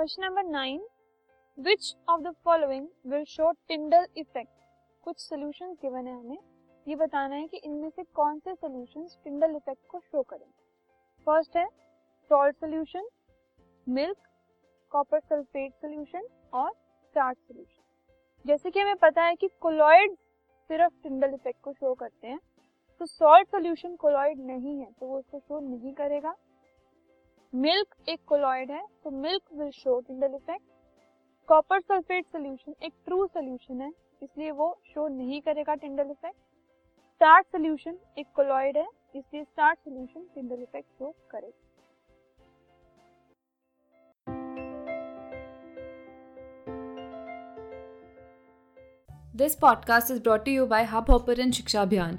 Question number nine which of the following will show Tyndall effect कुछ solution given है हमें। ये बताना है कि इनमें से कौन से सोल्यूशन टिंडल इफ़ेक्ट को शो करेंगे? फ़र्स्ट है salt solution milk copper sulphate solution और स्टार्च सोल्यूशन जैसे कि हमें पता है कि कोलॉइड सिर्फ़ टिंडल इफ़ेक्ट को शो करते हैं। तो सॉल्ट सोल्यूशन कोलॉइड नहीं है तो वो उसको शो नहीं करेगा। मिल्क एक कोलॉइड है तो milk will show Tyndall effect copper sulphate solution एक ट्रू सोल्यूशन है, इसलिए वो शो नहीं करेगा टिंडल इफ़ेक्ट स्टार्ट सोल्यूशन एक कोलॉइड है, इसलिए starch solution Tyndall effect show करेगा. This podcast is brought you by Hopper Shiksha Abhiyan